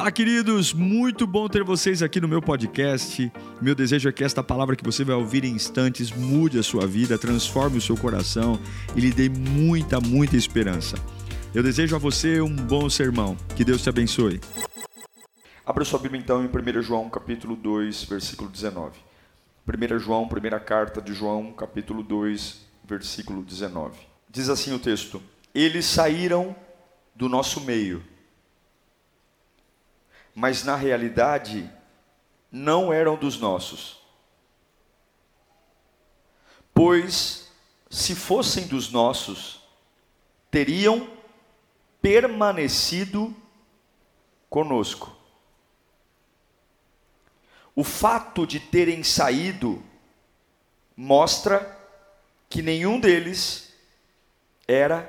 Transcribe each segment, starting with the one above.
Fala, queridos! Muito bom ter vocês aqui no meu podcast. Meu desejo é que esta palavra que você vai ouvir em instantes mude a sua vida, transforme o seu coração e lhe dê muita, muita esperança. Eu desejo a você um bom sermão. Que Deus te abençoe. Abra sua Bíblia então em 1 João capítulo 2, versículo 19. 1 João, primeira carta de João, capítulo 2, versículo 19. Diz assim o texto: Eles saíram do nosso meio mas na realidade não eram dos nossos. Pois, se fossem dos nossos, teriam permanecido conosco. O fato de terem saído mostra que nenhum deles era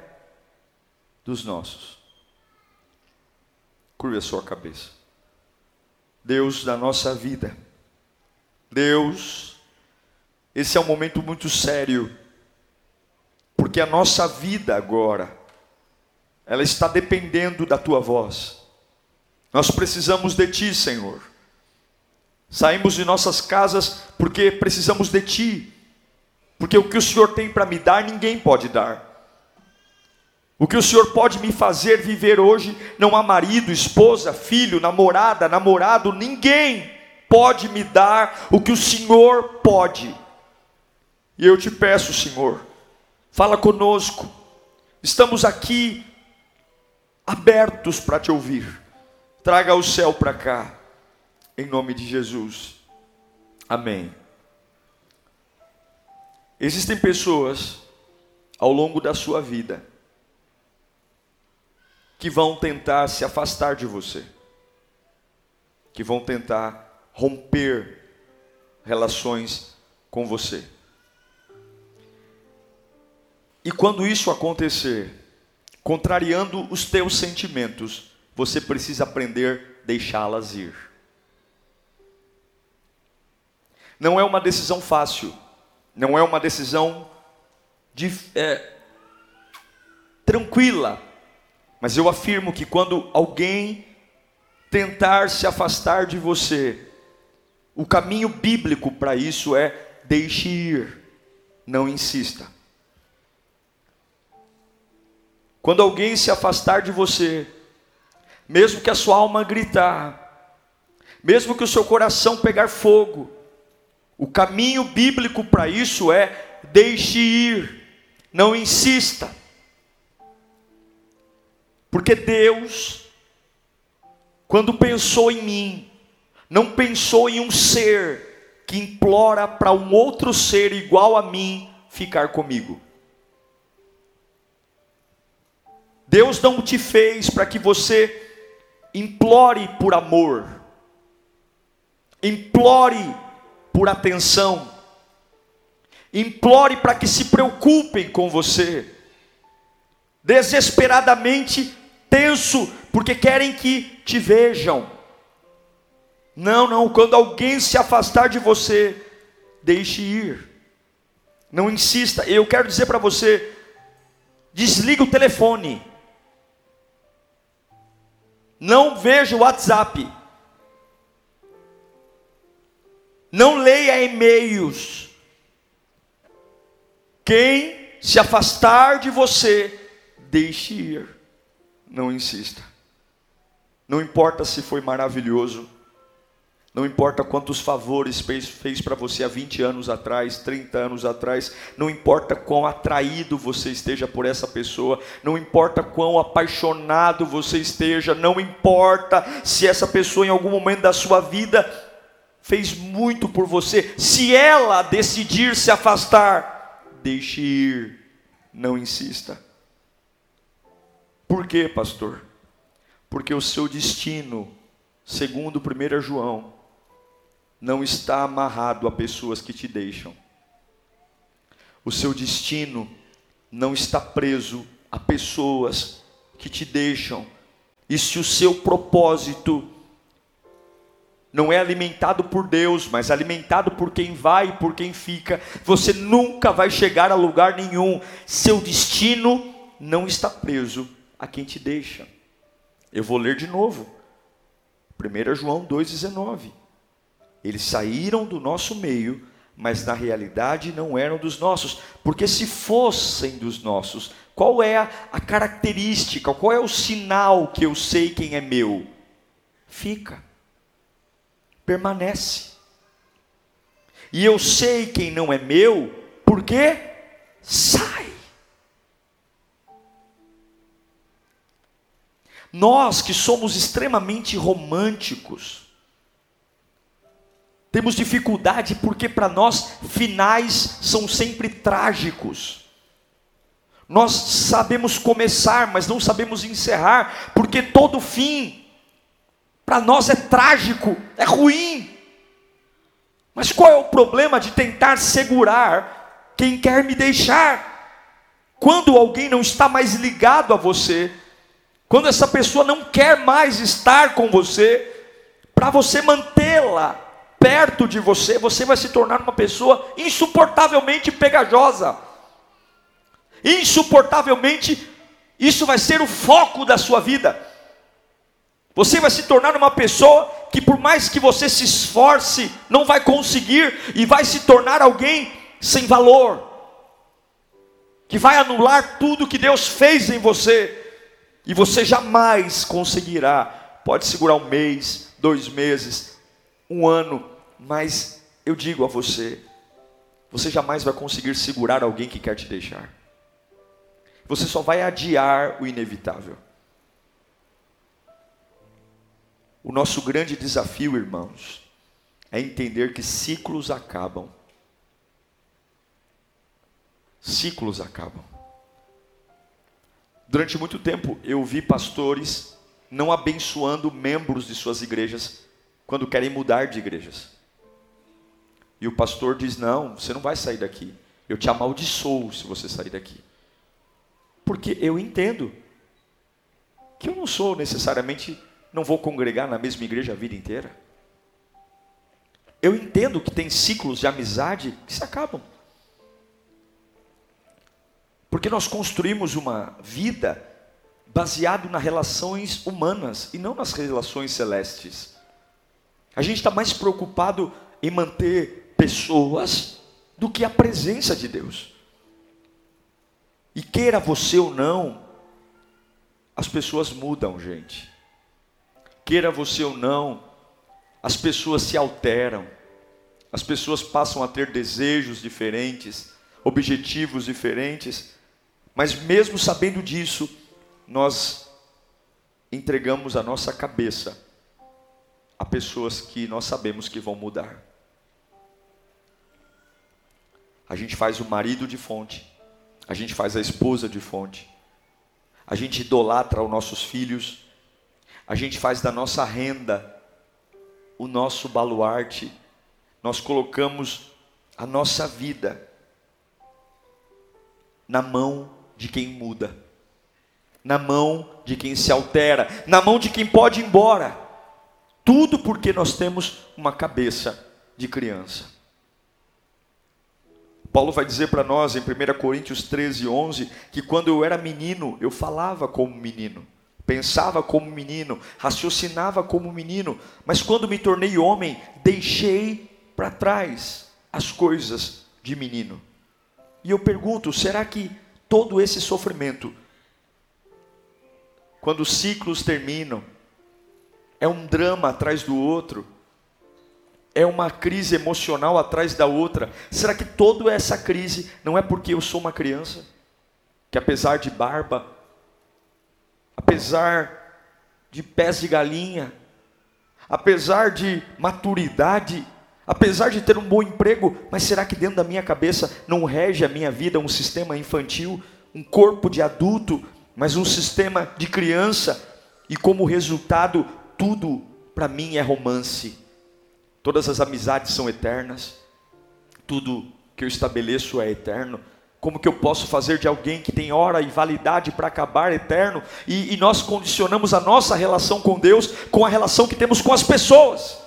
dos nossos. Curva a sua cabeça. Deus da nossa vida. Deus, esse é um momento muito sério, porque a nossa vida agora, ela está dependendo da tua voz. Nós precisamos de ti, Senhor. Saímos de nossas casas porque precisamos de ti, porque o que o Senhor tem para me dar, ninguém pode dar. O que o Senhor pode me fazer viver hoje, não há marido, esposa, filho, namorada, namorado, ninguém pode me dar o que o Senhor pode. E eu te peço, Senhor, fala conosco. Estamos aqui abertos para te ouvir. Traga o céu para cá, em nome de Jesus. Amém. Existem pessoas ao longo da sua vida que vão tentar se afastar de você, que vão tentar romper relações com você. E quando isso acontecer, contrariando os teus sentimentos, você precisa aprender a deixá-las ir. Não é uma decisão fácil, não é uma decisão de, é, tranquila, mas eu afirmo que quando alguém tentar se afastar de você, o caminho bíblico para isso é deixe ir, não insista. Quando alguém se afastar de você, mesmo que a sua alma gritar, mesmo que o seu coração pegar fogo, o caminho bíblico para isso é deixe ir, não insista. Porque Deus, quando pensou em mim, não pensou em um ser que implora para um outro ser igual a mim ficar comigo. Deus não te fez para que você implore por amor, implore por atenção, implore para que se preocupem com você, desesperadamente tenso, porque querem que te vejam. Não, não, quando alguém se afastar de você, deixe ir. Não insista. Eu quero dizer para você: desliga o telefone. Não veja o WhatsApp. Não leia e-mails. Quem se afastar de você, deixe ir não insista. Não importa se foi maravilhoso, não importa quantos favores fez, fez para você há 20 anos atrás, 30 anos atrás, não importa quão atraído você esteja por essa pessoa, não importa quão apaixonado você esteja, não importa se essa pessoa em algum momento da sua vida fez muito por você, se ela decidir se afastar, deixe ir, não insista. Por quê, pastor? Porque o seu destino, segundo 1 João, não está amarrado a pessoas que te deixam. O seu destino não está preso a pessoas que te deixam. E se o seu propósito não é alimentado por Deus, mas alimentado por quem vai e por quem fica, você nunca vai chegar a lugar nenhum. Seu destino não está preso a quem te deixa. Eu vou ler de novo. 1 João 2,19. Eles saíram do nosso meio, mas na realidade não eram dos nossos, porque se fossem dos nossos, qual é a característica, qual é o sinal que eu sei quem é meu? Fica, permanece. E eu sei quem não é meu, porque sai. Nós que somos extremamente românticos, temos dificuldade porque para nós finais são sempre trágicos. Nós sabemos começar, mas não sabemos encerrar, porque todo fim para nós é trágico, é ruim. Mas qual é o problema de tentar segurar quem quer me deixar? Quando alguém não está mais ligado a você, quando essa pessoa não quer mais estar com você, para você mantê-la perto de você, você vai se tornar uma pessoa insuportavelmente pegajosa. Insuportavelmente, isso vai ser o foco da sua vida. Você vai se tornar uma pessoa que, por mais que você se esforce, não vai conseguir e vai se tornar alguém sem valor, que vai anular tudo que Deus fez em você e você jamais conseguirá. Pode segurar um mês, dois meses, um ano, mas eu digo a você: você jamais vai conseguir segurar alguém que quer te deixar. Você só vai adiar o inevitável. O nosso grande desafio, irmãos, é entender que ciclos acabam. Ciclos acabam. Durante muito tempo eu vi pastores não abençoando membros de suas igrejas quando querem mudar de igrejas. E o pastor diz: Não, você não vai sair daqui. Eu te amaldiçoo se você sair daqui. Porque eu entendo que eu não sou necessariamente, não vou congregar na mesma igreja a vida inteira. Eu entendo que tem ciclos de amizade que se acabam. Porque nós construímos uma vida baseado nas relações humanas e não nas relações celestes. A gente está mais preocupado em manter pessoas do que a presença de Deus. E queira você ou não, as pessoas mudam, gente. Queira você ou não, as pessoas se alteram. As pessoas passam a ter desejos diferentes, objetivos diferentes. Mas mesmo sabendo disso, nós entregamos a nossa cabeça a pessoas que nós sabemos que vão mudar. A gente faz o marido de fonte, a gente faz a esposa de fonte, a gente idolatra os nossos filhos, a gente faz da nossa renda o nosso baluarte, nós colocamos a nossa vida na mão de quem muda, na mão de quem se altera, na mão de quem pode ir embora. Tudo porque nós temos uma cabeça de criança. Paulo vai dizer para nós em 1 Coríntios 13, 11, que quando eu era menino, eu falava como menino, pensava como menino, raciocinava como menino, mas quando me tornei homem, deixei para trás as coisas de menino. E eu pergunto: será que todo esse sofrimento, quando os ciclos terminam, é um drama atrás do outro, é uma crise emocional atrás da outra. Será que toda essa crise não é porque eu sou uma criança? Que apesar de barba, apesar de pés de galinha, apesar de maturidade, apesar de ter um bom emprego, mas será que dentro da minha cabeça não rege a minha vida um sistema infantil, um corpo de adulto, mas um sistema de criança, e como resultado, tudo para mim é romance. Todas as amizades são eternas, tudo que eu estabeleço é eterno. Como que eu posso fazer de alguém que tem hora e validade para acabar eterno? E, e nós condicionamos a nossa relação com Deus com a relação que temos com as pessoas.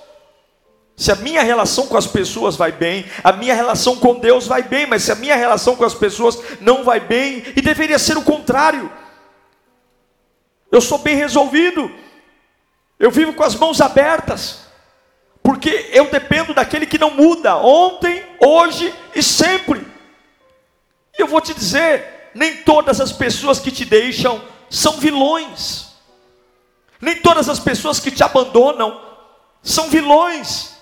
Se a minha relação com as pessoas vai bem, a minha relação com Deus vai bem, mas se a minha relação com as pessoas não vai bem, e deveria ser o contrário. Eu sou bem resolvido, Eu vivo com as mãos abertas, porque eu dependo daquele que não muda, ontem, hoje e sempre. E eu vou te dizer: nem todas as pessoas que te deixam são vilões, nem todas as pessoas que te abandonam são vilões.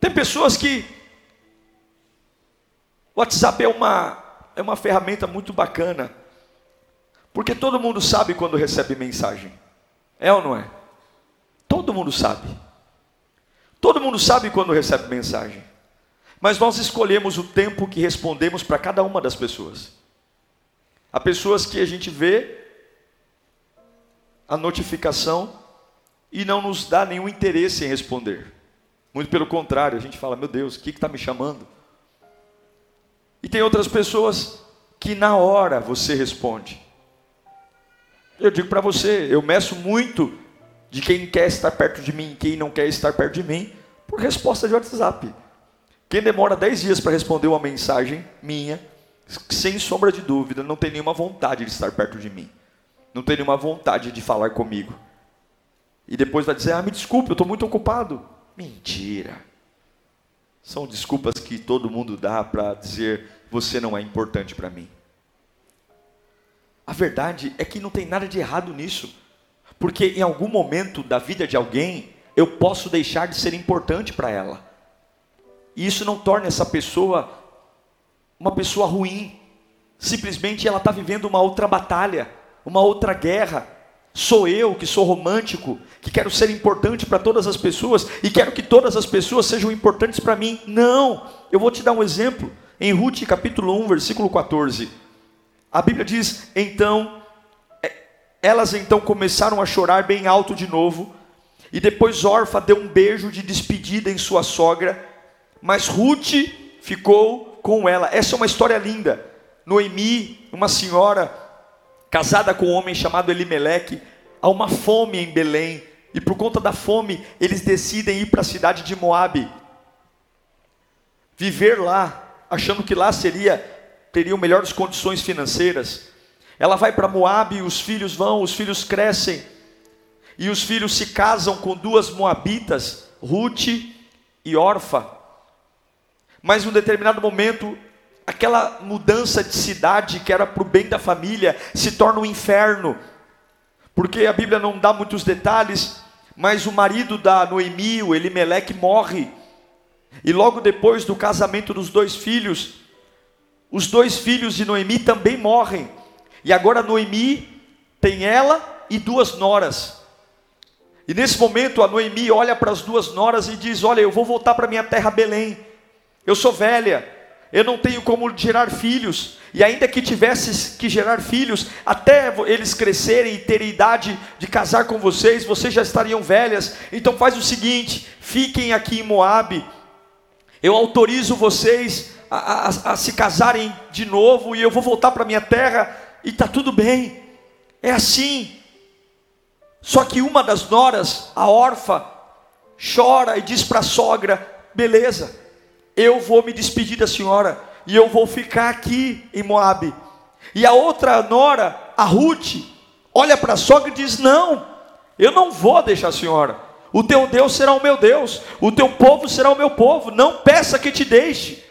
Tem pessoas que o WhatsApp é uma, é uma ferramenta muito bacana, porque todo mundo sabe quando recebe mensagem, é ou não é? Todo mundo sabe. Todo mundo sabe quando recebe mensagem, mas nós escolhemos o tempo que respondemos para cada uma das pessoas. Há pessoas que a gente vê a notificação e não nos dá nenhum interesse em responder. Muito pelo contrário, a gente fala, meu Deus, o que está me chamando? E tem outras pessoas que na hora você responde. Eu digo para você, eu meço muito de quem quer estar perto de mim, quem não quer estar perto de mim, por resposta de WhatsApp. Quem demora 10 dias para responder uma mensagem minha, sem sombra de dúvida, não tem nenhuma vontade de estar perto de mim. Não tem nenhuma vontade de falar comigo. E depois vai dizer: Ah, me desculpe, eu estou muito ocupado. Mentira. São desculpas que todo mundo dá para dizer você não é importante para mim. A verdade é que não tem nada de errado nisso, porque em algum momento da vida de alguém eu posso deixar de ser importante para ela. E isso não torna essa pessoa uma pessoa ruim. Simplesmente ela está vivendo uma outra batalha, uma outra guerra, Sou eu que sou romântico, que quero ser importante para todas as pessoas e quero que todas as pessoas sejam importantes para mim. Não, eu vou te dar um exemplo. Em Ruth capítulo 1, versículo 14. A Bíblia diz: Então, é, elas então começaram a chorar bem alto de novo, e depois Orfa deu um beijo de despedida em sua sogra, mas Ruth ficou com ela. Essa é uma história linda. Noemi, uma senhora casada com um homem chamado Elimeleque, há uma fome em Belém, e por conta da fome, eles decidem ir para a cidade de Moabe. Viver lá, achando que lá seria teriam melhores condições financeiras. Ela vai para Moabe, os filhos vão, os filhos crescem. E os filhos se casam com duas moabitas, Ruth e Orfa. Mas em um determinado momento, aquela mudança de cidade que era para o bem da família se torna um inferno, porque a Bíblia não dá muitos detalhes, mas o marido da Noemi, o Elimeleque, morre, e logo depois do casamento dos dois filhos, os dois filhos de Noemi também morrem, e agora Noemi tem ela e duas noras. E nesse momento a Noemi olha para as duas noras e diz: Olha, eu vou voltar para minha terra Belém. Eu sou velha, eu não tenho como gerar filhos, e ainda que tivesse que gerar filhos, até eles crescerem e terem idade de casar com vocês, vocês já estariam velhas. Então faz o seguinte: fiquem aqui em Moabe. Eu autorizo vocês a, a, a se casarem de novo e eu vou voltar para minha terra e está tudo bem. É assim. Só que uma das noras, a órfã, chora e diz para a sogra: beleza eu vou me despedir da senhora e eu vou ficar aqui em Moabe. E a outra nora, a Ruth, olha para a sogra e diz: Não, eu não vou deixar a senhora. O teu Deus será o meu Deus, o teu povo será o meu povo. Não peça que te deixe.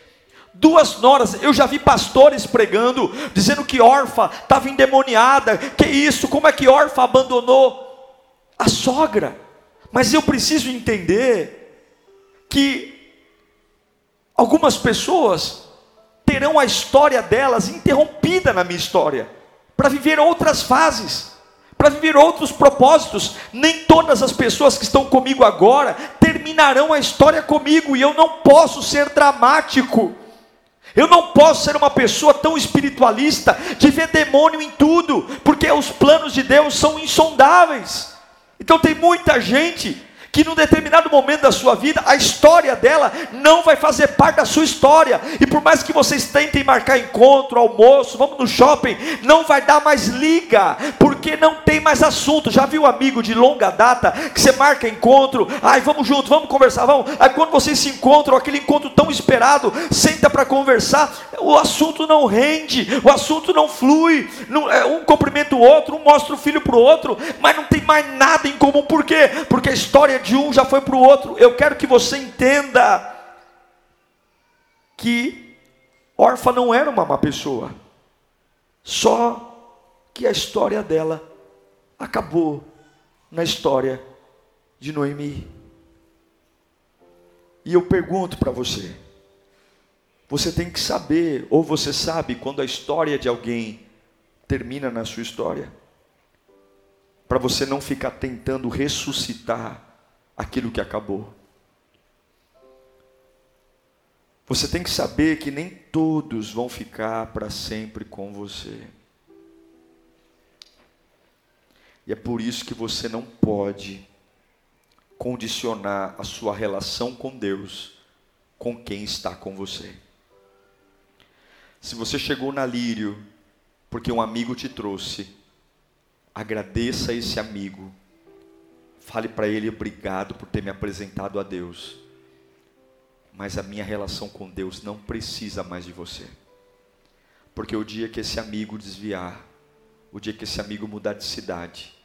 Duas noras, eu já vi pastores pregando, dizendo que órfã estava endemoniada. Que isso? Como é que órfã abandonou a sogra? Mas eu preciso entender que Algumas pessoas terão a história delas interrompida na minha história, para viver outras fases, para viver outros propósitos. Nem todas as pessoas que estão comigo agora terminarão a história comigo, e eu não posso ser dramático. Eu não posso ser uma pessoa tão espiritualista de ver demônio em tudo, porque os planos de Deus são insondáveis. Então tem muita gente que num determinado momento da sua vida, a história dela não vai fazer parte da sua história. E por mais que vocês tentem marcar encontro, almoço, vamos no shopping, não vai dar mais liga, porque não tem mais assunto. Já viu amigo de longa data que você marca encontro, ai, vamos junto, vamos conversar, vamos. Aí quando vocês se encontram, aquele encontro tão esperado, senta para conversar, o assunto não rende, o assunto não flui, não, é, um cumprimenta o outro, um mostra o filho para o outro, mas não tem mais nada em comum, por quê? Porque a história de um já foi para o outro. Eu quero que você entenda que órfã não era uma má pessoa, só que a história dela acabou na história de Noemi. E eu pergunto para você: você tem que saber, ou você sabe, quando a história de alguém termina na sua história? Para você não ficar tentando ressuscitar aquilo que acabou. Você tem que saber que nem todos vão ficar para sempre com você. E é por isso que você não pode condicionar a sua relação com Deus com quem está com você. Se você chegou na Lírio porque um amigo te trouxe, agradeça esse amigo. Fale para ele obrigado por ter me apresentado a Deus. Mas a minha relação com Deus não precisa mais de você. Porque o dia que esse amigo desviar, o dia que esse amigo mudar de cidade,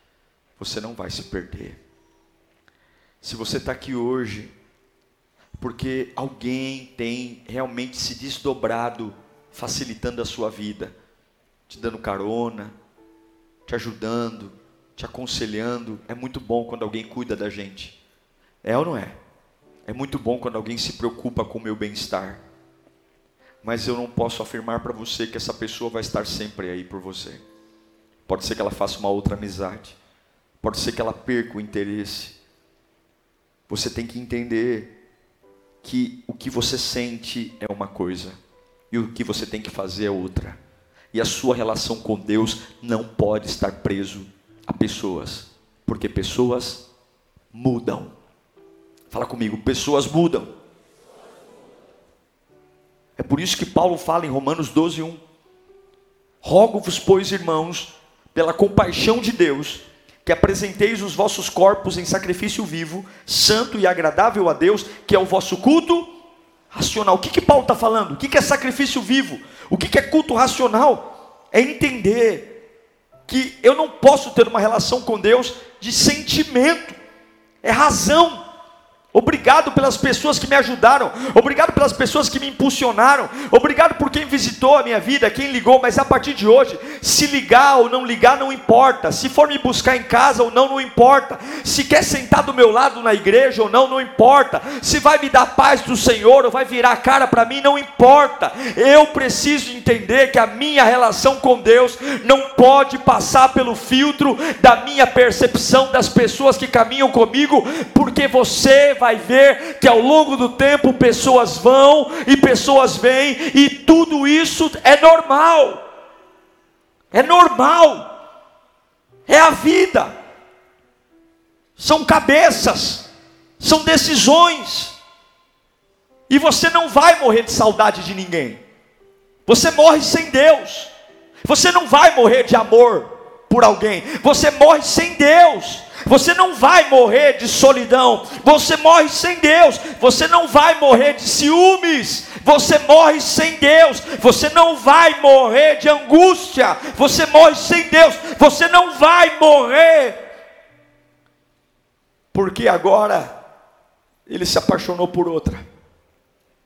você não vai se perder. Se você está aqui hoje, porque alguém tem realmente se desdobrado, facilitando a sua vida, te dando carona, te ajudando, te aconselhando, é muito bom quando alguém cuida da gente. É ou não é? É muito bom quando alguém se preocupa com o meu bem-estar. Mas eu não posso afirmar para você que essa pessoa vai estar sempre aí por você. Pode ser que ela faça uma outra amizade. Pode ser que ela perca o interesse. Você tem que entender que o que você sente é uma coisa e o que você tem que fazer é outra. E a sua relação com Deus não pode estar preso a pessoas, porque pessoas mudam. Fala comigo, pessoas mudam. É por isso que Paulo fala em Romanos 12, 1. Rogo-vos, pois, irmãos, pela compaixão de Deus, que apresenteis os vossos corpos em sacrifício vivo, santo e agradável a Deus, que é o vosso culto racional. O que, que Paulo está falando? O que, que é sacrifício vivo? O que, que é culto racional? É entender que eu não posso ter uma relação com Deus de sentimento, é razão. Obrigado pelas pessoas que me ajudaram, obrigado pelas pessoas que me impulsionaram, obrigado por quem visitou a minha vida, quem ligou, mas a partir de hoje, se ligar ou não ligar não importa, se for me buscar em casa ou não, não importa, se quer sentar do meu lado na igreja ou não, não importa, se vai me dar paz do Senhor ou vai virar a cara para mim, não importa, eu preciso entender que a minha relação com Deus não pode passar pelo filtro da minha percepção das pessoas que caminham comigo, porque você vai ver que ao longo do tempo pessoas vão e pessoas vêm, e tudo isso é normal. É normal. É a vida. São cabeças, são decisões. E você não vai morrer de saudade de ninguém. Você morre sem Deus. Você não vai morrer de amor por alguém. Você morre sem Deus. Você não vai morrer de solidão, você morre sem Deus. Você não vai morrer de ciúmes, você morre sem Deus. Você não vai morrer de angústia, você morre sem Deus. Você não vai morrer porque agora ele se apaixonou por outra.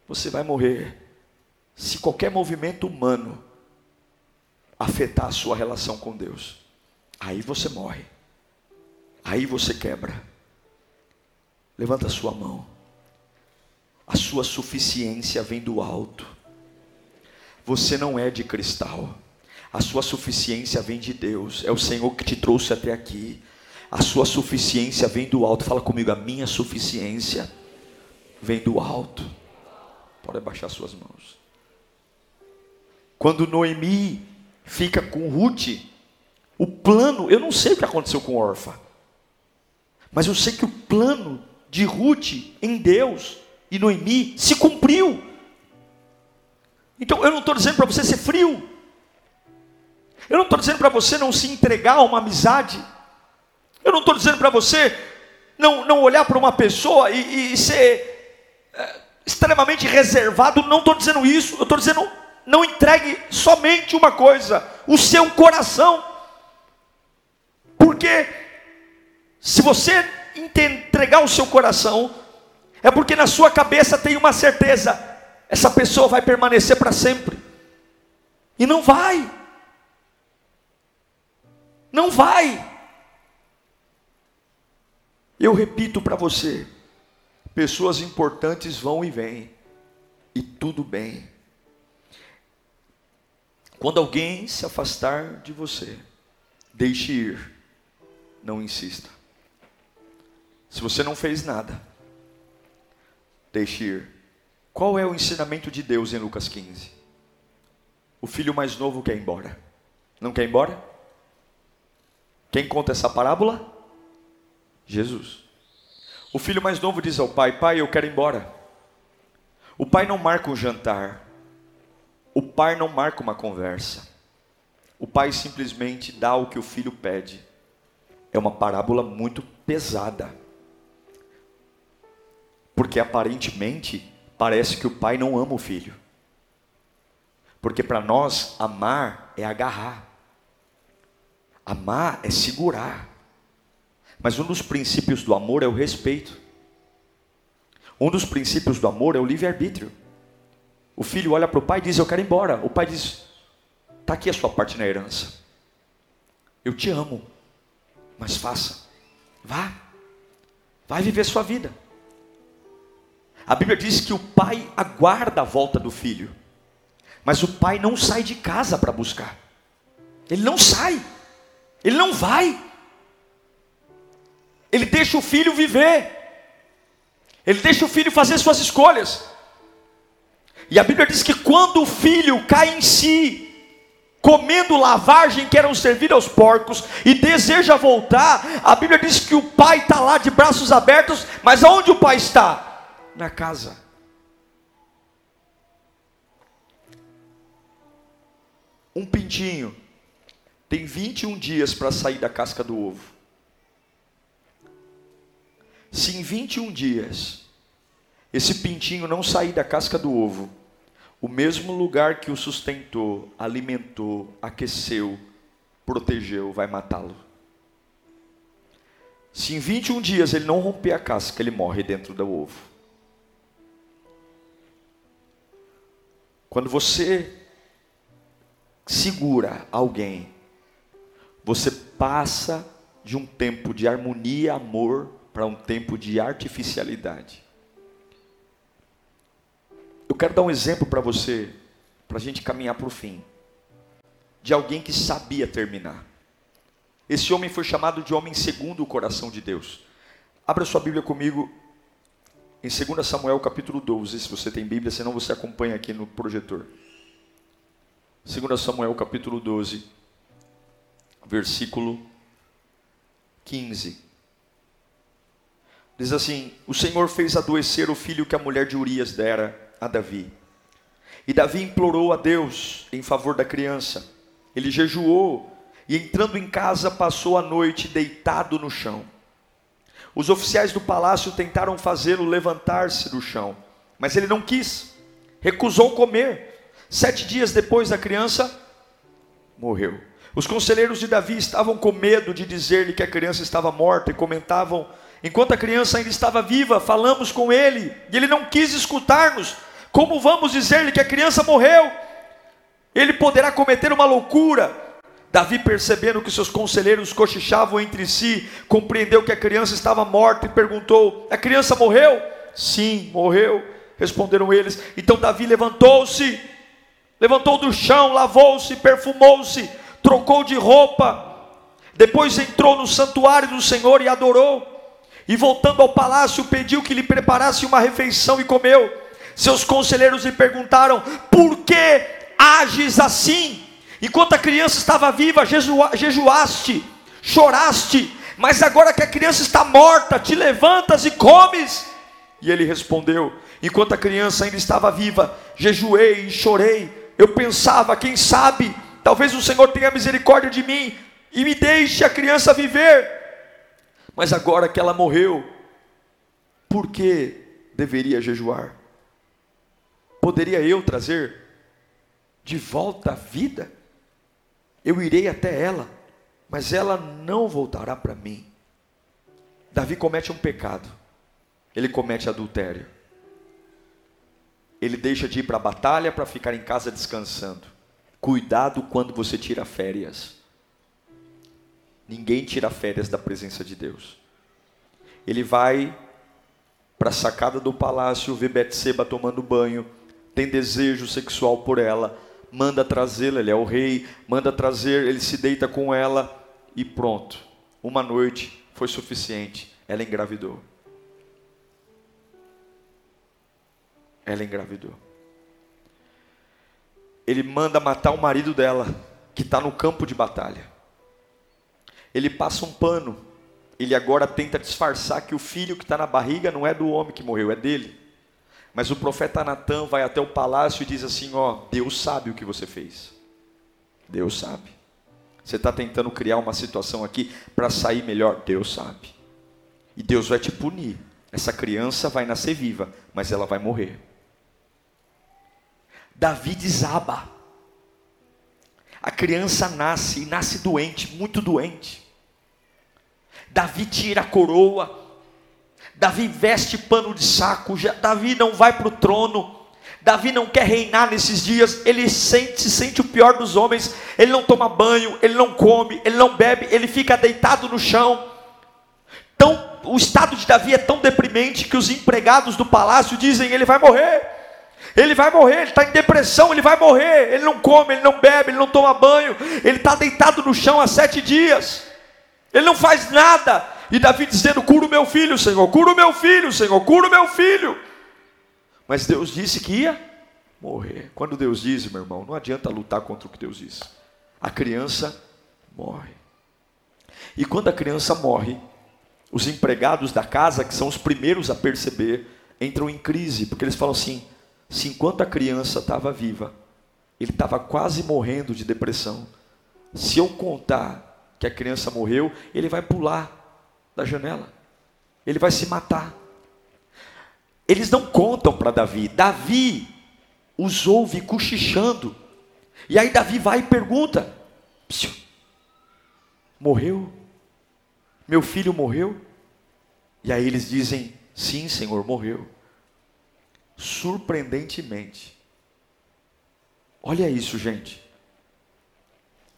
Você vai morrer se qualquer movimento humano afetar a sua relação com Deus. Aí você morre. Aí você quebra. Levanta a sua mão. A sua suficiência vem do alto. Você não é de cristal. A sua suficiência vem de Deus. É o Senhor que te trouxe até aqui. A sua suficiência vem do alto. Fala comigo, a minha suficiência vem do alto. Pode abaixar suas mãos. Quando Noemi fica com Ruth, o plano, eu não sei o que aconteceu com Orfa. Mas eu sei que o plano de Ruth em Deus e Noemi se cumpriu. Então eu não estou dizendo para você ser frio. Eu não estou dizendo para você não se entregar a uma amizade. Eu não estou dizendo para você não, não olhar para uma pessoa e, e ser é, extremamente reservado. Não estou dizendo isso. Eu estou dizendo não entregue somente uma coisa, o seu coração. Porque se você entregar o seu coração, é porque na sua cabeça tem uma certeza: essa pessoa vai permanecer para sempre. E não vai. Não vai. Eu repito para você: pessoas importantes vão e vêm, e tudo bem. Quando alguém se afastar de você, deixe ir, não insista. Se você não fez nada, deixe ir. Qual é o ensinamento de Deus em Lucas 15? O filho mais novo quer ir embora. Não quer ir embora? Quem conta essa parábola? Jesus. O filho mais novo diz ao pai: Pai, eu quero ir embora. O pai não marca um jantar. O pai não marca uma conversa. O pai simplesmente dá o que o filho pede. É uma parábola muito pesada. Porque aparentemente parece que o pai não ama o filho. Porque para nós, amar é agarrar, amar é segurar. Mas um dos princípios do amor é o respeito. Um dos princípios do amor é o livre-arbítrio. O filho olha para o pai e diz: Eu quero ir embora. O pai diz: Está aqui a sua parte na herança. Eu te amo, mas faça. Vá. Vai viver sua vida. A Bíblia diz que o pai aguarda a volta do filho, mas o pai não sai de casa para buscar. Ele não sai, ele não vai. Ele deixa o filho viver, ele deixa o filho fazer suas escolhas. E a Bíblia diz que quando o filho cai em si, comendo lavagem que eram servir aos porcos e deseja voltar, a Bíblia diz que o pai está lá de braços abertos, mas aonde o pai está? Na casa. Um pintinho tem 21 dias para sair da casca do ovo. Se em 21 dias esse pintinho não sair da casca do ovo, o mesmo lugar que o sustentou, alimentou, aqueceu, protegeu, vai matá-lo. Se em 21 dias ele não romper a casca, ele morre dentro do ovo. Quando você segura alguém, você passa de um tempo de harmonia amor para um tempo de artificialidade. Eu quero dar um exemplo para você, para a gente caminhar para o fim, de alguém que sabia terminar. Esse homem foi chamado de homem segundo o coração de Deus. Abra sua Bíblia comigo em 2 Samuel capítulo 12, se você tem Bíblia, senão você acompanha aqui no projetor. 2 Samuel capítulo 12, versículo 15. Diz assim: O Senhor fez adoecer o filho que a mulher de Urias dera a Davi. E Davi implorou a Deus em favor da criança. Ele jejuou e, entrando em casa, passou a noite deitado no chão. Os oficiais do palácio tentaram fazê-lo levantar-se do chão, mas ele não quis, recusou comer. Sete dias depois, a criança morreu. Os conselheiros de Davi estavam com medo de dizer-lhe que a criança estava morta e comentavam: enquanto a criança ainda estava viva, falamos com ele e ele não quis escutar-nos. Como vamos dizer-lhe que a criança morreu? Ele poderá cometer uma loucura Davi, percebendo que seus conselheiros cochichavam entre si, compreendeu que a criança estava morta e perguntou: A criança morreu? Sim, morreu, responderam eles. Então Davi levantou-se, levantou do chão, lavou-se, perfumou-se, trocou de roupa, depois entrou no santuário do Senhor e adorou. E voltando ao palácio, pediu que lhe preparasse uma refeição e comeu. Seus conselheiros lhe perguntaram: Por que ages assim? Enquanto a criança estava viva, jejuaste, choraste, Mas agora que a criança está morta, te levantas e comes. E ele respondeu: Enquanto a criança ainda estava viva, jejuei e chorei. Eu pensava, quem sabe, talvez o Senhor tenha misericórdia de mim e me deixe a criança viver. Mas agora que ela morreu, por que deveria jejuar? Poderia eu trazer de volta a vida? Eu irei até ela, mas ela não voltará para mim. Davi comete um pecado, ele comete adultério. Ele deixa de ir para a batalha para ficar em casa descansando. Cuidado quando você tira férias. Ninguém tira férias da presença de Deus. Ele vai para a sacada do palácio, vê Betseba tomando banho, tem desejo sexual por ela, manda trazê-la, ele é o rei, manda trazer, ele se deita com ela e pronto. Uma noite foi suficiente, ela engravidou. Ela engravidou. Ele manda matar o marido dela, que está no campo de batalha. Ele passa um pano. Ele agora tenta disfarçar que o filho que está na barriga não é do homem que morreu, é dele. Mas o profeta Natan vai até o palácio e diz assim: Ó, Deus sabe o que você fez. Deus sabe. Você está tentando criar uma situação aqui para sair melhor. Deus sabe. E Deus vai te punir. Essa criança vai nascer viva, mas ela vai morrer. Davi desaba. A criança nasce e nasce doente, muito doente. Davi tira a coroa. Davi veste pano de saco. Davi não vai para o trono. Davi não quer reinar nesses dias, ele sente, se sente o pior dos homens, ele não toma banho, ele não come, ele não bebe, ele fica deitado no chão. Então, o estado de Davi é tão deprimente que os empregados do palácio dizem: ele vai morrer. Ele vai morrer, ele está em depressão, ele vai morrer. Ele não come, ele não bebe, ele não toma banho, ele está deitado no chão há sete dias. Ele não faz nada. E Davi dizendo: Cura o meu filho, Senhor, cura o meu filho, Senhor, cura o meu filho. Mas Deus disse que ia morrer. Quando Deus diz, meu irmão, não adianta lutar contra o que Deus diz. A criança morre. E quando a criança morre, os empregados da casa, que são os primeiros a perceber, entram em crise, porque eles falam assim: se enquanto a criança estava viva, ele estava quase morrendo de depressão, se eu contar que a criança morreu, ele vai pular da janela, ele vai se matar. Eles não contam para Davi, Davi os ouve cochichando, e aí Davi vai e pergunta: morreu? Meu filho morreu? E aí eles dizem: sim, Senhor, morreu surpreendentemente. Olha isso, gente.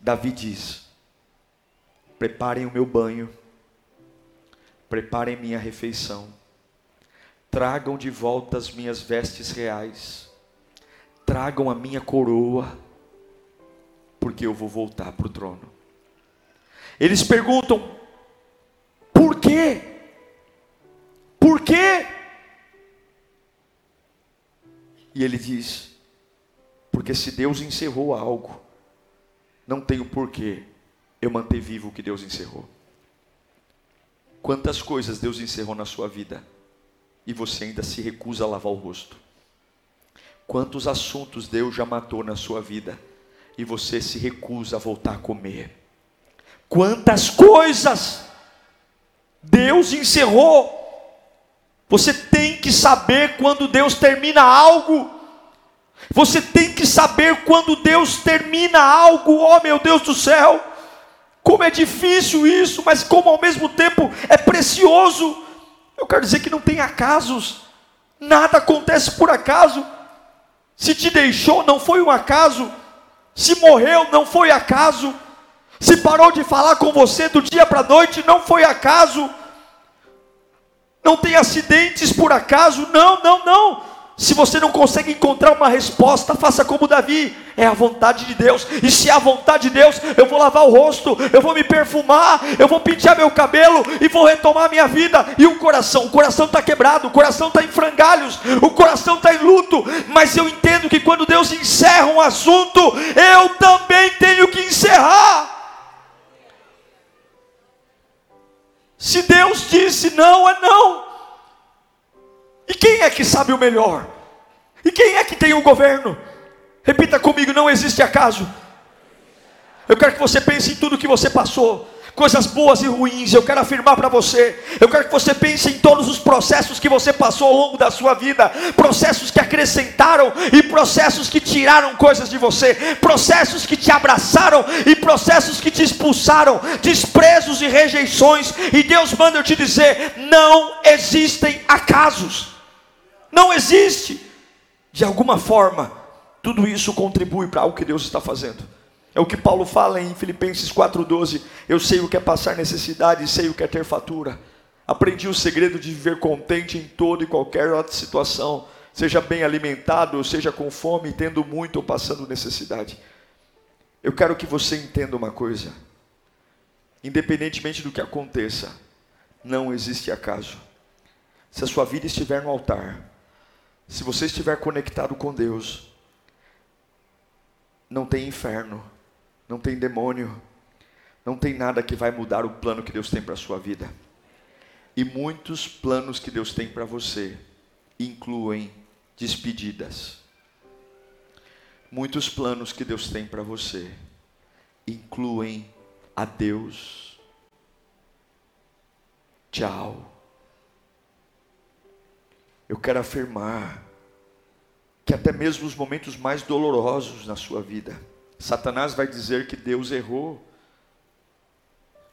Davi diz: Preparem o meu banho, preparem minha refeição, tragam de volta as minhas vestes reais, tragam a minha coroa, porque eu vou voltar para o trono. Eles perguntam: Por quê? Por quê? E ele diz: Porque se Deus encerrou algo, não tenho porquê eu manter vivo o que Deus encerrou. Quantas coisas Deus encerrou na sua vida e você ainda se recusa a lavar o rosto? Quantos assuntos Deus já matou na sua vida e você se recusa a voltar a comer? Quantas coisas Deus encerrou você tem que saber quando Deus termina algo. Você tem que saber quando Deus termina algo. Oh, meu Deus do céu! Como é difícil isso, mas como ao mesmo tempo é precioso. Eu quero dizer que não tem acasos. Nada acontece por acaso. Se te deixou, não foi um acaso. Se morreu, não foi acaso. Se parou de falar com você do dia para a noite, não foi acaso não tem acidentes por acaso, não, não, não. Se você não consegue encontrar uma resposta, faça como Davi, é a vontade de Deus. E se é a vontade de Deus, eu vou lavar o rosto, eu vou me perfumar, eu vou pentear meu cabelo e vou retomar minha vida. E o coração, o coração está quebrado, o coração está em frangalhos, o coração está em luto. Mas eu entendo que quando Deus encerra um assunto, eu também tenho que encerrar. Se Deus disse não, é não. E quem é que sabe o melhor? E quem é que tem o governo? Repita comigo: não existe acaso. Eu quero que você pense em tudo que você passou coisas boas e ruins. Eu quero afirmar para você, eu quero que você pense em todos os processos que você passou ao longo da sua vida, processos que acrescentaram e processos que tiraram coisas de você, processos que te abraçaram e processos que te expulsaram, desprezos e rejeições. E Deus manda eu te dizer: não existem acasos. Não existe. De alguma forma, tudo isso contribui para algo que Deus está fazendo. É o que Paulo fala em Filipenses 4,12. Eu sei o que é passar necessidade, sei o que é ter fatura. Aprendi o segredo de viver contente em toda e qualquer outra situação, seja bem alimentado, ou seja com fome, tendo muito ou passando necessidade. Eu quero que você entenda uma coisa. Independentemente do que aconteça, não existe acaso. Se a sua vida estiver no altar, se você estiver conectado com Deus, não tem inferno não tem demônio, não tem nada que vai mudar o plano que Deus tem para a sua vida. E muitos planos que Deus tem para você incluem despedidas. Muitos planos que Deus tem para você incluem adeus. Tchau. Eu quero afirmar que até mesmo os momentos mais dolorosos na sua vida, Satanás vai dizer que Deus errou.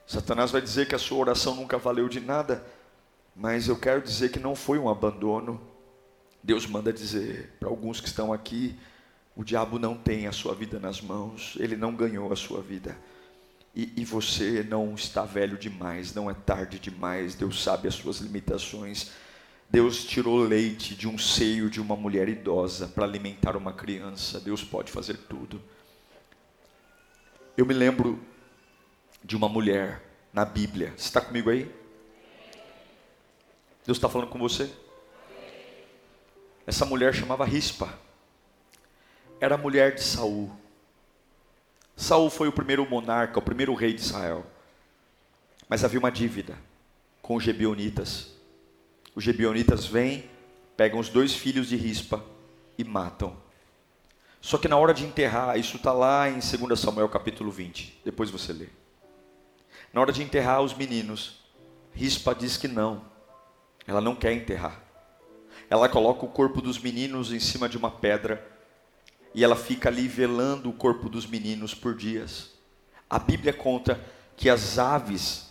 Satanás vai dizer que a sua oração nunca valeu de nada. Mas eu quero dizer que não foi um abandono. Deus manda dizer para alguns que estão aqui: o diabo não tem a sua vida nas mãos, ele não ganhou a sua vida. E, e, você não está velho demais, não é tarde demais, Deus sabe as suas limitações. Deus tirou leite de um seio de uma mulher idosa para alimentar uma criança, Deus pode fazer tudo. Eu me lembro de uma mulher na Bíblia. Você está comigo aí? Deus está falando com você? Essa mulher chamava Rispa. Era mulher de Saul. Saul foi o primeiro monarca, o primeiro rei de Israel. Mas havia uma dívida com os gebionitas. Os gebionitas vêm, pegam os dois filhos de Rispa e matam. Só que na hora de enterrar, isso está lá em 2 Samuel capítulo 20, depois você lê. Na hora de enterrar os meninos, Rispa diz que não, ela não quer enterrar. Ela coloca o corpo dos meninos em cima de uma pedra e ela fica ali velando o corpo dos meninos por dias. A Bíblia conta que as aves,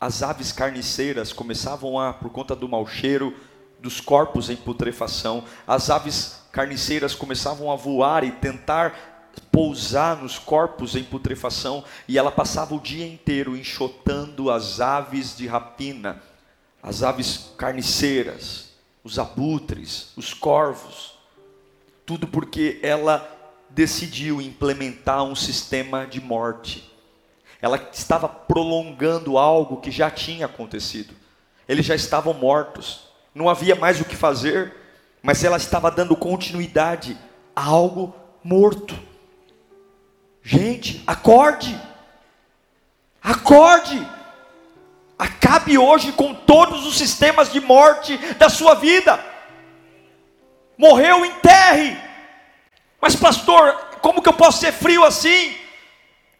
as aves carniceiras começavam a, por conta do mau cheiro, dos corpos em putrefação, as aves carniceiras começavam a voar e tentar pousar nos corpos em putrefação, e ela passava o dia inteiro enxotando as aves de rapina, as aves carniceiras, os abutres, os corvos, tudo porque ela decidiu implementar um sistema de morte. Ela estava prolongando algo que já tinha acontecido. Eles já estavam mortos, não havia mais o que fazer mas ela estava dando continuidade a algo morto. Gente, acorde. Acorde. Acabe hoje com todos os sistemas de morte da sua vida. Morreu, enterre. Mas, pastor, como que eu posso ser frio assim?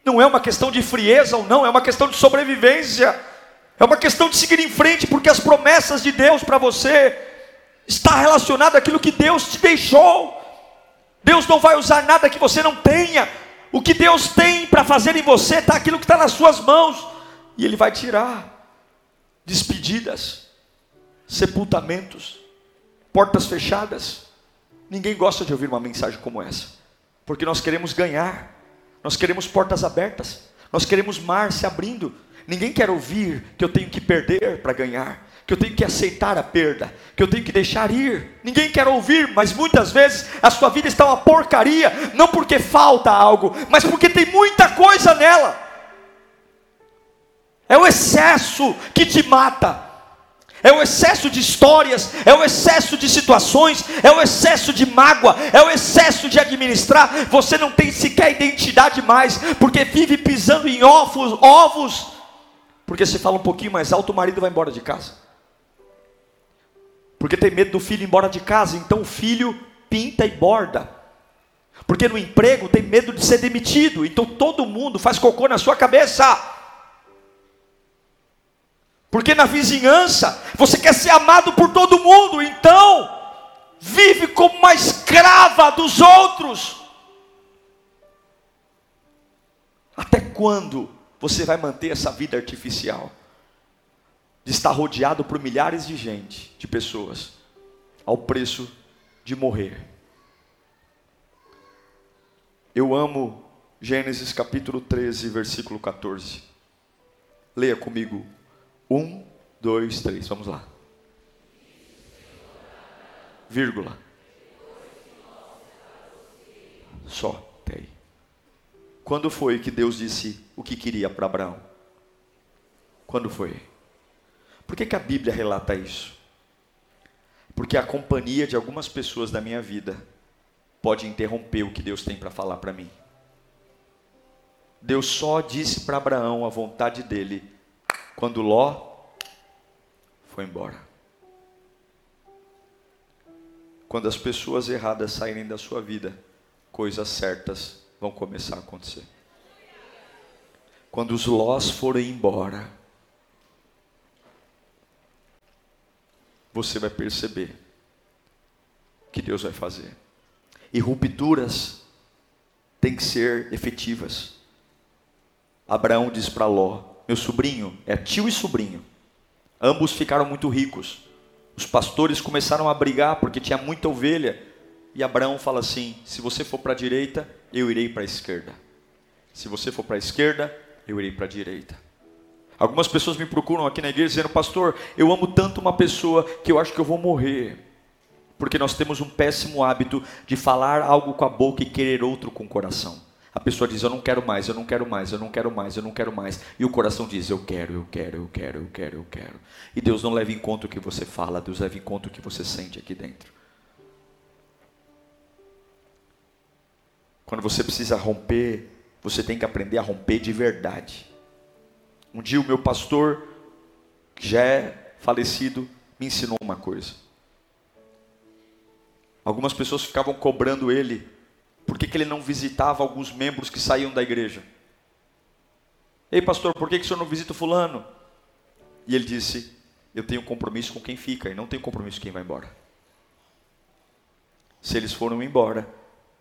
Não é uma questão de frieza ou não, é uma questão de sobrevivência. É uma questão de seguir em frente, porque as promessas de Deus para você está relacionado àquilo que Deus te deixou. Deus não vai usar nada que você não tenha. O que Deus tem para fazer em você está aquilo que está nas suas mãos. E Ele vai tirar despedidas, sepultamentos, portas fechadas. Ninguém gosta de ouvir uma mensagem como essa, porque nós queremos ganhar, nós queremos portas abertas, nós queremos mar se abrindo. Ninguém quer ouvir que eu tenho que perder para ganhar que eu tenho que aceitar a perda, que eu tenho que deixar ir. Ninguém quer ouvir, mas muitas vezes a sua vida está uma porcaria, não porque falta algo, mas porque tem muita coisa nela. É o excesso que te mata. É o excesso de histórias, é o excesso de situações, é o excesso de mágoa, é o excesso de administrar. Você não tem sequer identidade mais, porque vive pisando em ovos, ovos Porque se fala um pouquinho mais alto, o marido vai embora de casa. Porque tem medo do filho ir embora de casa, então o filho pinta e borda. Porque no emprego tem medo de ser demitido, então todo mundo faz cocô na sua cabeça. Porque na vizinhança você quer ser amado por todo mundo, então vive como uma escrava dos outros. Até quando você vai manter essa vida artificial? De estar rodeado por milhares de gente, de pessoas, ao preço de morrer. Eu amo Gênesis capítulo 13, versículo 14. Leia comigo. Um, dois, três. Vamos lá. Vírgula. Só. Tem. Quando foi que Deus disse o que queria para Abraão? Quando foi? Por que, que a Bíblia relata isso? Porque a companhia de algumas pessoas da minha vida pode interromper o que Deus tem para falar para mim. Deus só disse para Abraão a vontade dele quando Ló foi embora. Quando as pessoas erradas saírem da sua vida, coisas certas vão começar a acontecer. Quando os Lós forem embora, você vai perceber que Deus vai fazer. E rupturas têm que ser efetivas. Abraão diz para Ló: meu sobrinho, é tio e sobrinho. Ambos ficaram muito ricos. Os pastores começaram a brigar porque tinha muita ovelha. E Abraão fala assim: se você for para a direita, eu irei para a esquerda. Se você for para a esquerda, eu irei para a direita. Algumas pessoas me procuram aqui na igreja dizendo: Pastor, eu amo tanto uma pessoa que eu acho que eu vou morrer. Porque nós temos um péssimo hábito de falar algo com a boca e querer outro com o coração. A pessoa diz: Eu não quero mais, eu não quero mais, eu não quero mais, eu não quero mais. E o coração diz: Eu quero, eu quero, eu quero, eu quero, eu quero. E Deus não leva em conta o que você fala, Deus leva em conta o que você sente aqui dentro. Quando você precisa romper, você tem que aprender a romper de verdade. Um dia o meu pastor, que já é falecido, me ensinou uma coisa. Algumas pessoas ficavam cobrando ele por que, que ele não visitava alguns membros que saíam da igreja? Ei, pastor, por que, que o senhor não visita o fulano? E ele disse: Eu tenho compromisso com quem fica e não tenho compromisso com quem vai embora. Se eles foram embora,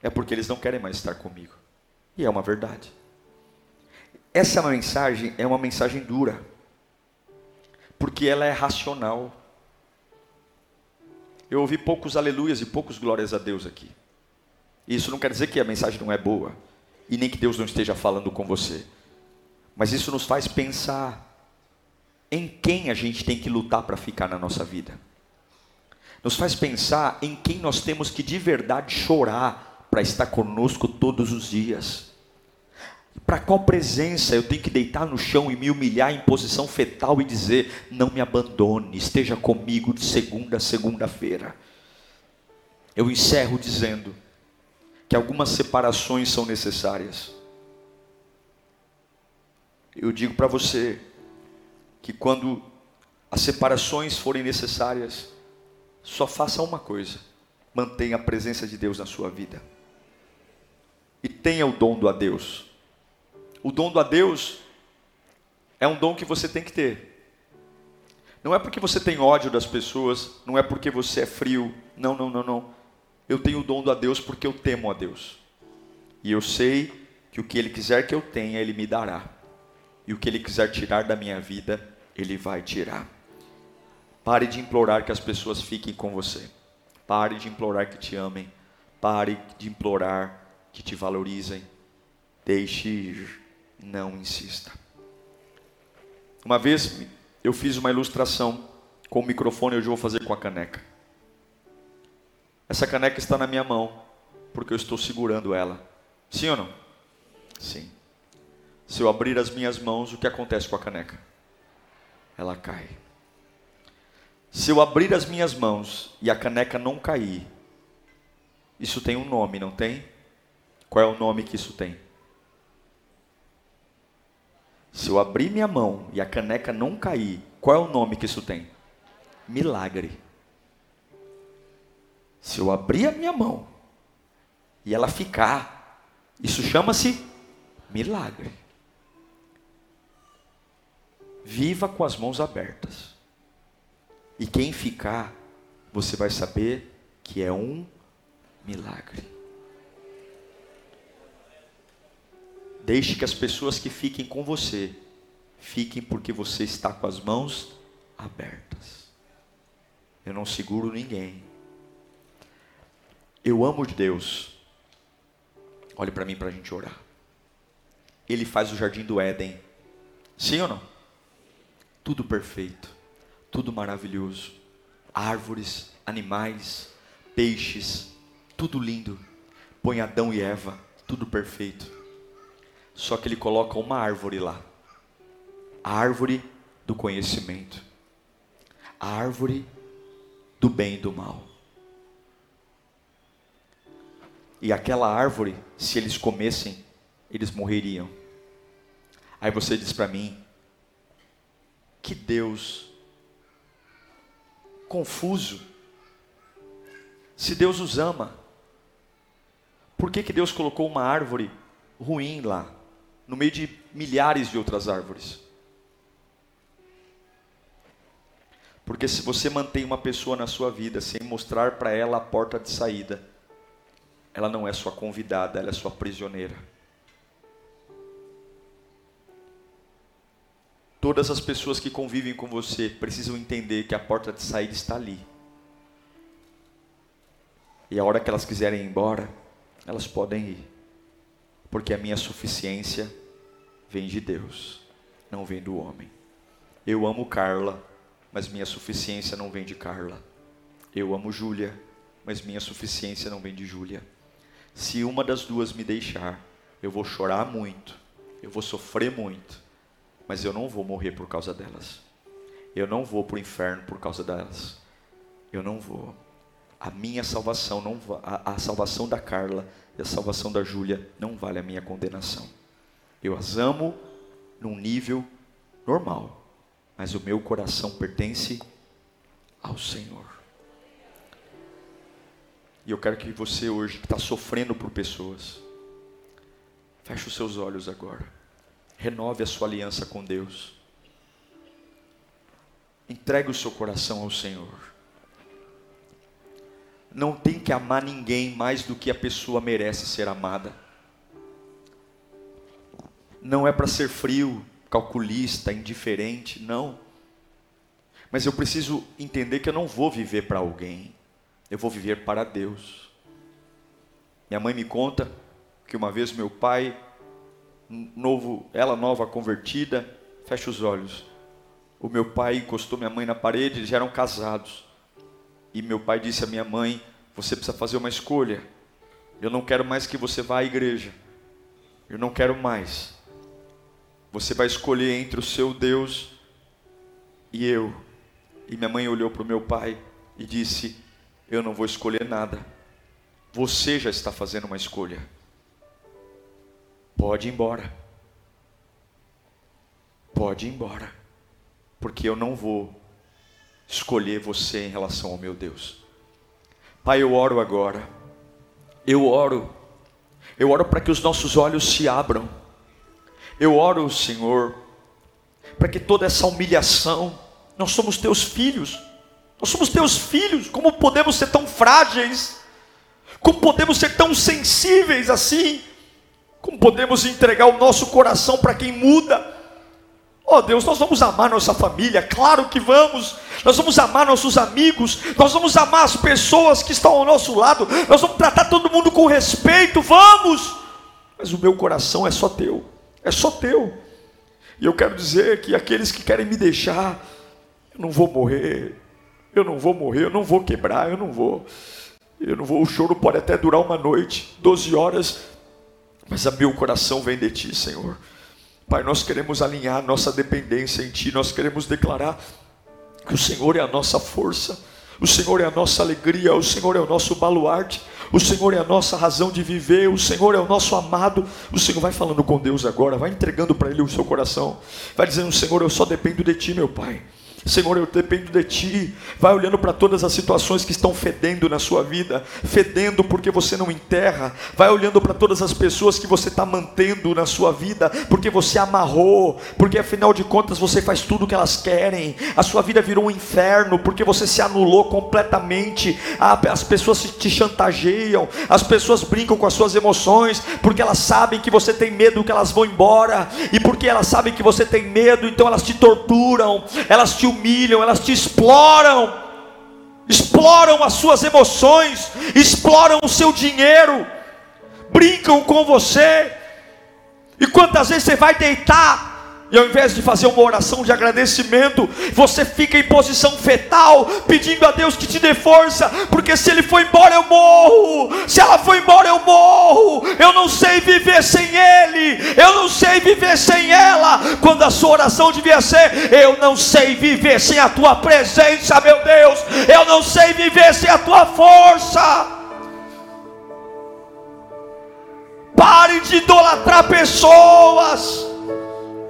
é porque eles não querem mais estar comigo. E é uma verdade. Essa mensagem é uma mensagem dura, porque ela é racional. Eu ouvi poucos aleluias e poucos glórias a Deus aqui. Isso não quer dizer que a mensagem não é boa e nem que Deus não esteja falando com você. Mas isso nos faz pensar em quem a gente tem que lutar para ficar na nossa vida. Nos faz pensar em quem nós temos que de verdade chorar para estar conosco todos os dias. Para qual presença eu tenho que deitar no chão e me humilhar em posição fetal e dizer: Não me abandone, esteja comigo de segunda a segunda-feira. Eu encerro dizendo: que algumas separações são necessárias. Eu digo para você que quando as separações forem necessárias, só faça uma coisa: mantenha a presença de Deus na sua vida. E tenha o dom do a Deus. O dom do a Deus é um dom que você tem que ter. Não é porque você tem ódio das pessoas, não é porque você é frio, não, não, não, não eu tenho o dom do a Deus porque eu temo a Deus. E eu sei que o que Ele quiser que eu tenha, Ele me dará. E o que Ele quiser tirar da minha vida, Ele vai tirar. Pare de implorar que as pessoas fiquem com você. Pare de implorar que te amem. Pare de implorar que te valorizem. Deixe ir. Não insista. Uma vez eu fiz uma ilustração com o microfone, hoje eu vou fazer com a caneca. Essa caneca está na minha mão, porque eu estou segurando ela. Sim ou não? Sim. Se eu abrir as minhas mãos, o que acontece com a caneca? Ela cai. Se eu abrir as minhas mãos e a caneca não cair, isso tem um nome, não tem? Qual é o nome que isso tem? Se eu abrir minha mão e a caneca não cair, qual é o nome que isso tem? Milagre. Se eu abrir a minha mão e ela ficar, isso chama-se milagre. Viva com as mãos abertas. E quem ficar, você vai saber que é um milagre. Deixe que as pessoas que fiquem com você fiquem porque você está com as mãos abertas. Eu não seguro ninguém. Eu amo Deus. Olhe para mim para a gente orar. Ele faz o jardim do Éden. Sim ou não? Tudo perfeito, tudo maravilhoso. Árvores, animais, peixes, tudo lindo. Põe Adão e Eva, tudo perfeito. Só que ele coloca uma árvore lá. A árvore do conhecimento. A árvore do bem e do mal. E aquela árvore, se eles comessem, eles morreriam. Aí você diz para mim, que Deus confuso. Se Deus os ama, por que, que Deus colocou uma árvore ruim lá? no meio de milhares de outras árvores. Porque se você mantém uma pessoa na sua vida sem mostrar para ela a porta de saída, ela não é sua convidada, ela é sua prisioneira. Todas as pessoas que convivem com você precisam entender que a porta de saída está ali. E a hora que elas quiserem ir embora, elas podem ir porque a minha suficiência vem de Deus, não vem do homem. Eu amo Carla, mas minha suficiência não vem de Carla. Eu amo Júlia, mas minha suficiência não vem de Júlia. Se uma das duas me deixar, eu vou chorar muito, eu vou sofrer muito, mas eu não vou morrer por causa delas. Eu não vou para o inferno por causa delas. Eu não vou. A minha salvação não a, a salvação da Carla e a salvação da Júlia não vale a minha condenação. Eu as amo num nível normal, mas o meu coração pertence ao Senhor. E eu quero que você hoje, que está sofrendo por pessoas, feche os seus olhos agora. Renove a sua aliança com Deus. Entregue o seu coração ao Senhor não tem que amar ninguém mais do que a pessoa merece ser amada. Não é para ser frio, calculista, indiferente, não. Mas eu preciso entender que eu não vou viver para alguém, eu vou viver para Deus. Minha mãe me conta que uma vez meu pai, novo, ela nova convertida, fecha os olhos. O meu pai encostou minha mãe na parede, eles eram casados. E meu pai disse à minha mãe: Você precisa fazer uma escolha. Eu não quero mais que você vá à igreja. Eu não quero mais. Você vai escolher entre o seu Deus e eu. E minha mãe olhou para o meu pai e disse: Eu não vou escolher nada. Você já está fazendo uma escolha. Pode ir embora. Pode ir embora. Porque eu não vou escolher você em relação ao meu Deus. Pai, eu oro agora. Eu oro. Eu oro para que os nossos olhos se abram. Eu oro, Senhor, para que toda essa humilhação, nós somos teus filhos. Nós somos teus filhos. Como podemos ser tão frágeis? Como podemos ser tão sensíveis assim? Como podemos entregar o nosso coração para quem muda? Oh Deus, nós vamos amar nossa família, claro que vamos. Nós vamos amar nossos amigos, nós vamos amar as pessoas que estão ao nosso lado, nós vamos tratar todo mundo com respeito, vamos. Mas o meu coração é só teu, é só teu. E eu quero dizer que aqueles que querem me deixar, eu não vou morrer, eu não vou morrer, eu não vou quebrar, eu não vou. Eu não vou, o choro pode até durar uma noite, 12 horas, mas a meu coração vem de ti, Senhor. Pai, nós queremos alinhar nossa dependência em Ti, nós queremos declarar que o Senhor é a nossa força, o Senhor é a nossa alegria, o Senhor é o nosso baluarte, o Senhor é a nossa razão de viver, o Senhor é o nosso amado. O Senhor vai falando com Deus agora, vai entregando para Ele o seu coração, vai dizendo: Senhor, eu só dependo de Ti, meu Pai. Senhor, eu dependo de Ti. Vai olhando para todas as situações que estão fedendo na sua vida, fedendo porque você não enterra. Vai olhando para todas as pessoas que você está mantendo na sua vida, porque você amarrou, porque afinal de contas você faz tudo o que elas querem. A sua vida virou um inferno porque você se anulou completamente. As pessoas te chantageiam, as pessoas brincam com as suas emoções, porque elas sabem que você tem medo que elas vão embora, e porque elas sabem que você tem medo, então elas te torturam, elas te humilham, elas te exploram, exploram as suas emoções, exploram o seu dinheiro, brincam com você. E quantas vezes você vai deitar e ao invés de fazer uma oração de agradecimento, você fica em posição fetal, pedindo a Deus que te dê força, porque se ele foi embora eu morro, se ela foi embora eu morro, eu não sei viver sem ele, eu não sei viver sem ela. Quando a sua oração devia ser: Eu não sei viver sem a tua presença, meu Deus, eu não sei viver sem a tua força. Pare de idolatrar pessoas.